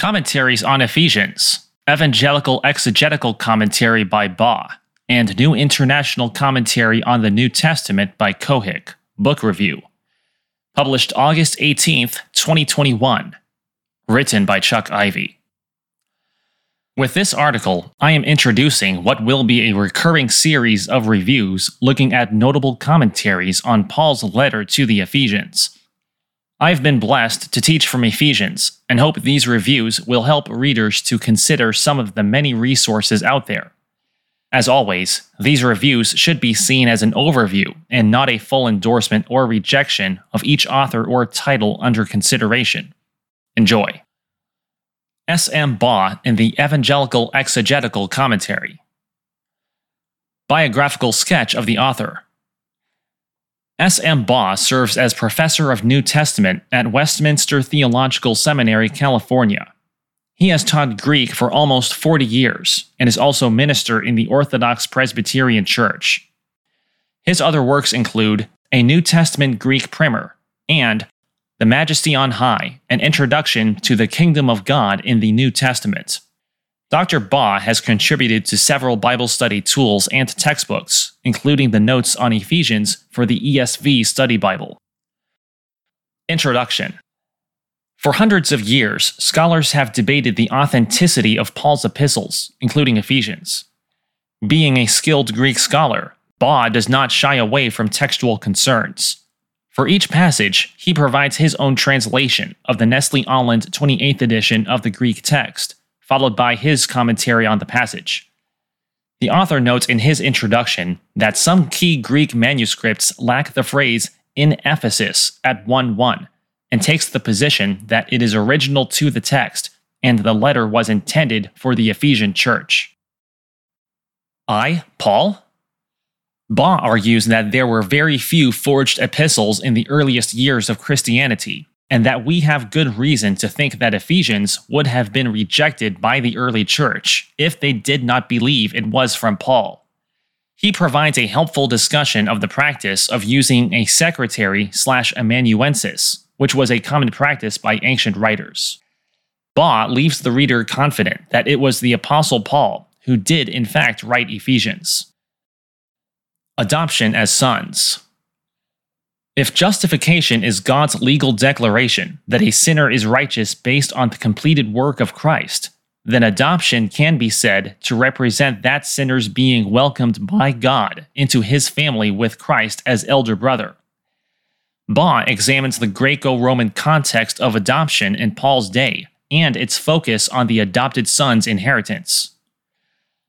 Commentaries on Ephesians, Evangelical Exegetical Commentary by Baugh, and New International Commentary on the New Testament by Cohick, Book Review. Published August 18th, 2021. Written by Chuck Ivey. With this article, I am introducing what will be a recurring series of reviews looking at notable commentaries on Paul's letter to the Ephesians. I've been blessed to teach from Ephesians and hope these reviews will help readers to consider some of the many resources out there. As always, these reviews should be seen as an overview and not a full endorsement or rejection of each author or title under consideration. Enjoy. S. M. Baugh in the Evangelical Exegetical Commentary. Biographical sketch of the author. S. M. Baugh serves as professor of New Testament at Westminster Theological Seminary, California. He has taught Greek for almost 40 years and is also minister in the Orthodox Presbyterian Church. His other works include a New Testament Greek primer and The Majesty on High, an introduction to the Kingdom of God in the New Testament. Dr. Baugh has contributed to several Bible study tools and textbooks, including the notes on Ephesians for the ESV Study Bible. Introduction For hundreds of years, scholars have debated the authenticity of Paul's epistles, including Ephesians. Being a skilled Greek scholar, Baugh does not shy away from textual concerns. For each passage, he provides his own translation of the Nestle Aland 28th edition of the Greek text followed by his commentary on the passage. The author notes in his introduction that some key Greek manuscripts lack the phrase in Ephesus at 1 1 and takes the position that it is original to the text and the letter was intended for the Ephesian church. I, Paul? Baugh argues that there were very few forged epistles in the earliest years of Christianity, and that we have good reason to think that Ephesians would have been rejected by the early church if they did not believe it was from Paul. He provides a helpful discussion of the practice of using a secretary slash amanuensis, which was a common practice by ancient writers. Baugh leaves the reader confident that it was the Apostle Paul who did in fact write Ephesians. Adoption as sons. If justification is God's legal declaration that a sinner is righteous based on the completed work of Christ, then adoption can be said to represent that sinner's being welcomed by God into his family with Christ as elder brother. Baugh examines the Greco Roman context of adoption in Paul's day and its focus on the adopted son's inheritance.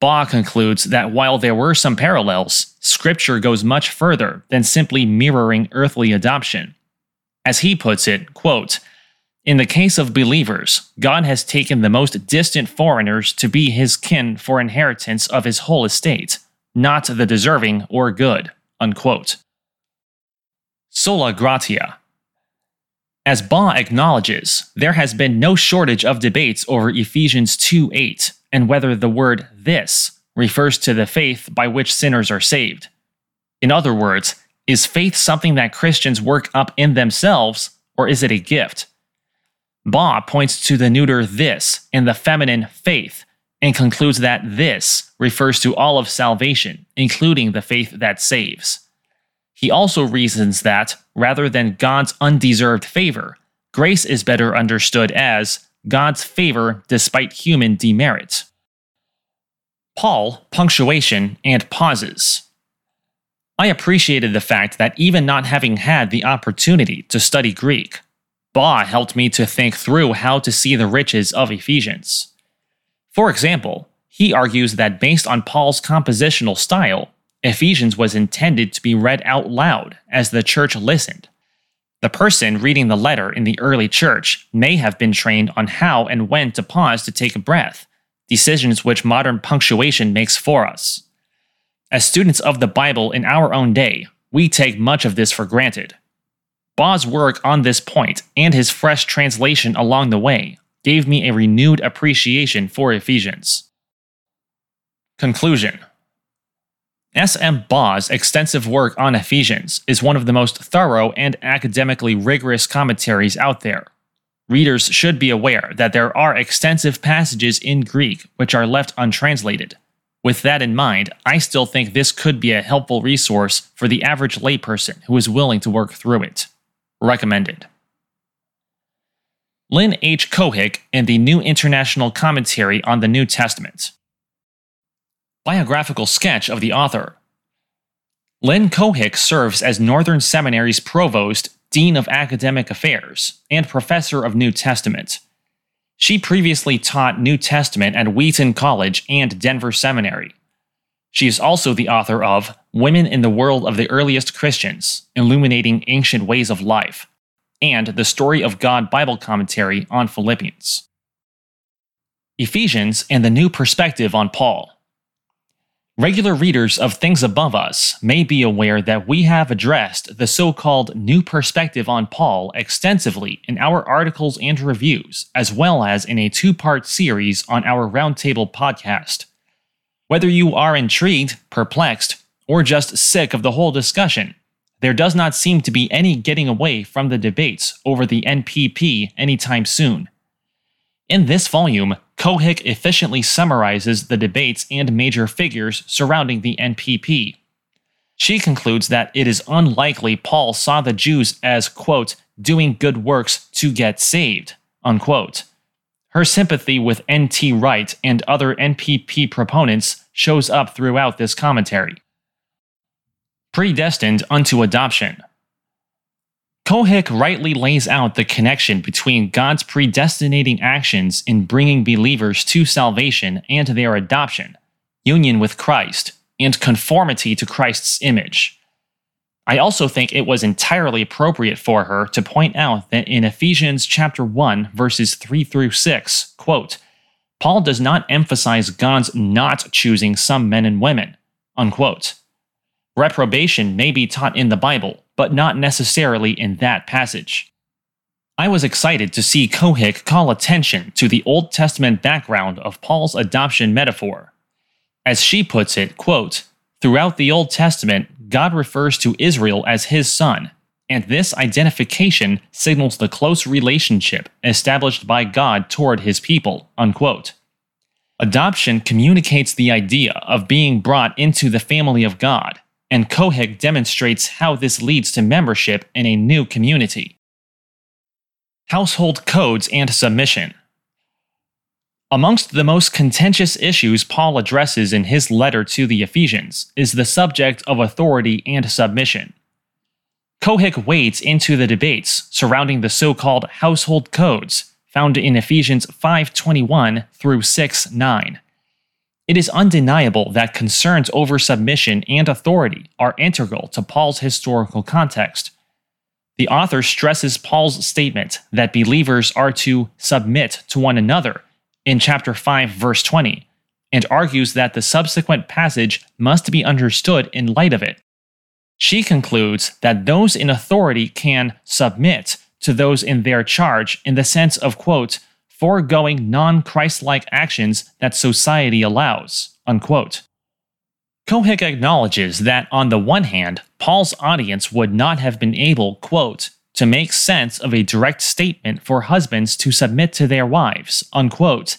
Baugh concludes that while there were some parallels, Scripture goes much further than simply mirroring earthly adoption. As he puts it, quote, in the case of believers, God has taken the most distant foreigners to be his kin for inheritance of his whole estate, not the deserving or good. Unquote. Sola gratia. As Baugh acknowledges, there has been no shortage of debates over Ephesians 2 8 and whether the word this refers to the faith by which sinners are saved. In other words, is faith something that Christians work up in themselves, or is it a gift? Baugh points to the neuter this in the feminine faith and concludes that this refers to all of salvation, including the faith that saves. He also reasons that, rather than God's undeserved favor, grace is better understood as God's favor despite human demerit. Paul, punctuation, and pauses. I appreciated the fact that even not having had the opportunity to study Greek, Baugh helped me to think through how to see the riches of Ephesians. For example, he argues that based on Paul's compositional style, Ephesians was intended to be read out loud as the church listened. The person reading the letter in the early church may have been trained on how and when to pause to take a breath, decisions which modern punctuation makes for us. As students of the Bible in our own day, we take much of this for granted. Baugh's work on this point and his fresh translation along the way gave me a renewed appreciation for Ephesians. Conclusion S. M. Baugh's extensive work on Ephesians is one of the most thorough and academically rigorous commentaries out there. readers should be aware that there are extensive passages in Greek which are left untranslated. With that in mind, I still think this could be a helpful resource for the average layperson who is willing to work through it. Recommended. Lynn H. Cohick and the New International Commentary on the New Testament. Biographical sketch of the author. Lynn Cohick serves as Northern Seminary's provost, dean of academic affairs, and professor of New Testament. She previously taught New Testament at Wheaton College and Denver Seminary. She is also the author of Women in the World of the Earliest Christians Illuminating Ancient Ways of Life and the Story of God Bible Commentary on Philippians. Ephesians and the New Perspective on Paul. Regular readers of Things Above Us may be aware that we have addressed the so called new perspective on Paul extensively in our articles and reviews, as well as in a two part series on our Roundtable podcast. Whether you are intrigued, perplexed, or just sick of the whole discussion, there does not seem to be any getting away from the debates over the NPP anytime soon. In this volume, Cohick efficiently summarizes the debates and major figures surrounding the NPP. She concludes that it is unlikely Paul saw the Jews as, quote, doing good works to get saved, unquote. Her sympathy with N.T. Wright and other NPP proponents shows up throughout this commentary. Predestined unto adoption. Cohick rightly lays out the connection between God's predestinating actions in bringing believers to salvation and their adoption, union with Christ, and conformity to Christ's image. I also think it was entirely appropriate for her to point out that in Ephesians chapter 1 verses 3 through 6, quote, Paul does not emphasize God's not choosing some men and women, unquote. Reprobation may be taught in the Bible, but not necessarily in that passage. I was excited to see Cohick call attention to the Old Testament background of Paul's adoption metaphor. As she puts it, quote, Throughout the Old Testament, God refers to Israel as his son, and this identification signals the close relationship established by God toward his people. Unquote. Adoption communicates the idea of being brought into the family of God, and Cohick demonstrates how this leads to membership in a new community. Household codes and submission. Amongst the most contentious issues Paul addresses in his letter to the Ephesians is the subject of authority and submission. Cohick wades into the debates surrounding the so-called household codes found in Ephesians 5:21 through 6:9. It is undeniable that concerns over submission and authority are integral to Paul's historical context. The author stresses Paul's statement that believers are to submit to one another in chapter 5, verse 20, and argues that the subsequent passage must be understood in light of it. She concludes that those in authority can submit to those in their charge in the sense of, quote, foregoing non Christ like actions that society allows. Unquote. Cohick acknowledges that, on the one hand, Paul's audience would not have been able, quote, to make sense of a direct statement for husbands to submit to their wives, unquote.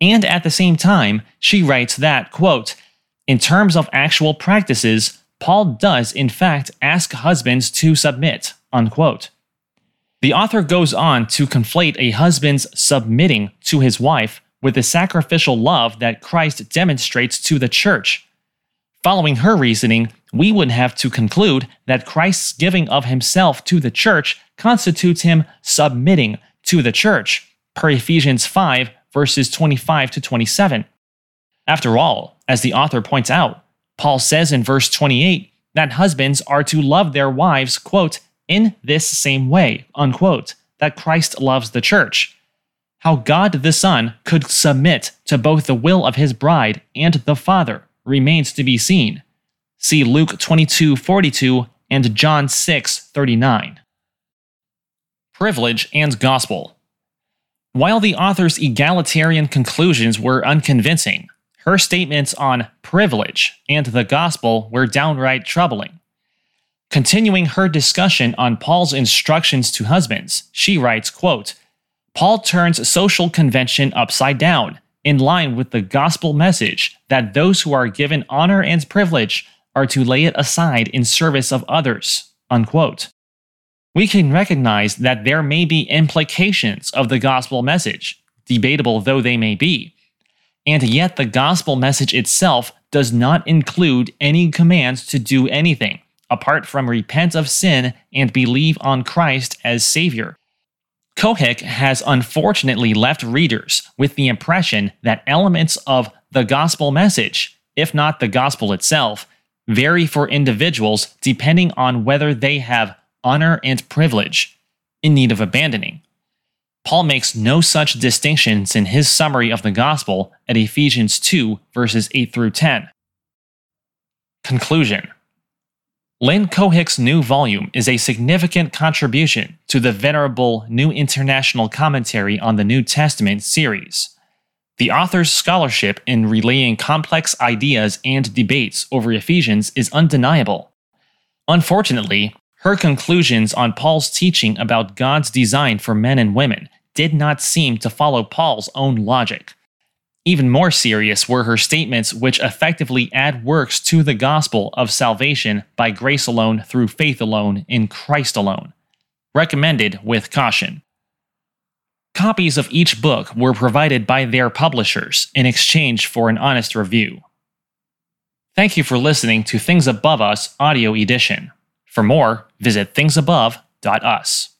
And at the same time, she writes that, quote, in terms of actual practices, Paul does in fact ask husbands to submit, unquote. The author goes on to conflate a husband's submitting to his wife with the sacrificial love that Christ demonstrates to the church. Following her reasoning, we would have to conclude that Christ's giving of himself to the church constitutes him submitting to the church, per Ephesians 5, verses 25 to 27. After all, as the author points out, Paul says in verse 28 that husbands are to love their wives, quote, in this same way, unquote, that Christ loves the church. How God the Son could submit to both the will of his bride and the Father remains to be seen. See Luke 22:42 and John 6:39. Privilege and Gospel. While the author's egalitarian conclusions were unconvincing, her statements on privilege and the gospel were downright troubling. Continuing her discussion on Paul's instructions to husbands, she writes, quote, Paul turns social convention upside down, in line with the gospel message that those who are given honor and privilege are to lay it aside in service of others. Unquote. We can recognize that there may be implications of the gospel message, debatable though they may be, and yet the gospel message itself does not include any commands to do anything apart from repent of sin and believe on Christ as Savior. Cohick has unfortunately left readers with the impression that elements of the gospel message, if not the gospel itself, vary for individuals depending on whether they have honor and privilege in need of abandoning. Paul makes no such distinctions in his summary of the gospel at Ephesians 2, verses 8 through 10. Conclusion Lynn Cohick's new volume is a significant contribution to the venerable New International Commentary on the New Testament series. The author's scholarship in relaying complex ideas and debates over Ephesians is undeniable. Unfortunately, her conclusions on Paul's teaching about God's design for men and women did not seem to follow Paul's own logic. Even more serious were her statements, which effectively add works to the gospel of salvation by grace alone, through faith alone, in Christ alone. Recommended with caution. Copies of each book were provided by their publishers in exchange for an honest review. Thank you for listening to Things Above Us Audio Edition. For more, visit thingsabove.us.